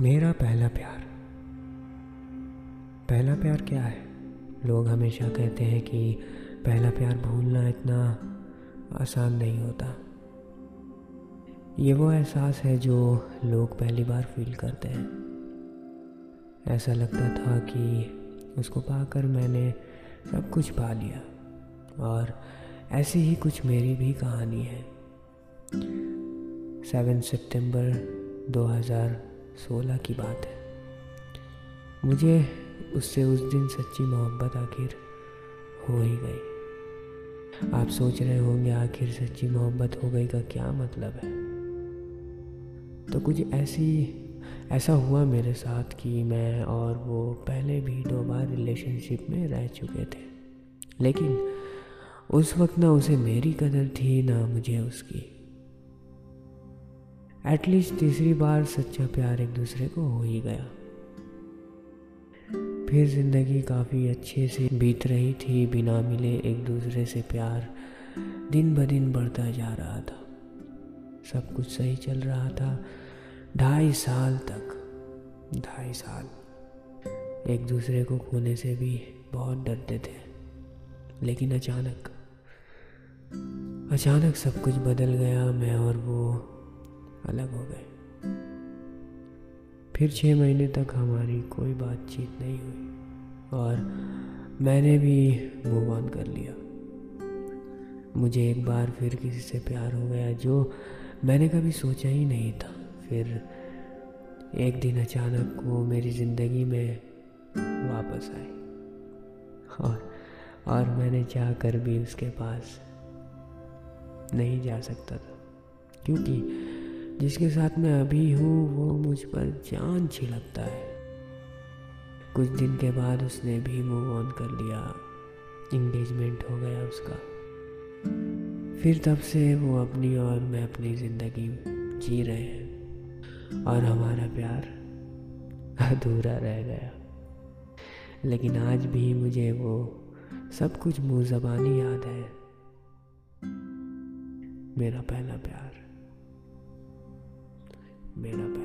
मेरा पहला प्यार। पहला प्यार क्या है? लोग हमेशा कहते हैं कि पहला प्यार भूलना इतना आसान नहीं होता। ये वो एहसास है जो लोग पहली बार फील करते हैं। ऐसा लगता था कि उसको पाकर मैंने सब कुछ पा लिया और ऐसी ही कुछ मेरी भी कहानी है। सेवन सितंबर 2000 सोलह की बात है। मुझे उससे उस दिन सच्ची मोहब्बत आखिर हो ही गई। आप सोच रहे होंगे, आखिर सच्ची मोहब्बत हो गई का क्या मतलब है? तो कुछ ऐसी, ऐसा हुआ मेरे साथ कि मैं और वो पहले भी दो बार रिलेशनशिप में रह चुके थे। लेकिन उस वक्त ना उसे मेरी कदर थी, ना मुझे उसकी। एटलीस्ट तीसरी बार सच्चा प्यार एक दूसरे को हो ही गया। फिर ज़िंदगी काफ़ी अच्छे से बीत रही थी, बिना मिले एक दूसरे से प्यार दिन ब दिन बढ़ता जा रहा था। सब कुछ सही चल रहा था। ढाई साल तक, ढाई साल, एक दूसरे को खोने से भी बहुत डरते थे। लेकिन अचानक अचानक सब कुछ बदल गया, मैं और वो अलग हो गए। फिर छः महीने तक हमारी कोई बातचीत नहीं हुई और मैंने भी मूव ऑन कर लिया। मुझे एक बार फिर किसी से प्यार हो गया जो मैंने कभी सोचा ही नहीं था। फिर एक दिन अचानक वो मेरी ज़िंदगी में वापस आई और और मैंने चाह कर भी उसके पास नहीं जा सकता था, क्योंकि जिसके साथ मैं अभी हूँ, वो मुझ पर जान छिड़कता है। कुछ दिन के बाद उसने भी मूव ऑन कर लिया। इंगेजमेंट हो गया उसका। फिर तब से वो अपनी और मैं अपनी ज़िंदगी जी रहे हैं। और हमारा प्यार अधूरा रह गया। लेकिन आज भी मुझे वो सब कुछ मुँह ज़बानी याद है। मेरा पहला प्यार। मेरा पहला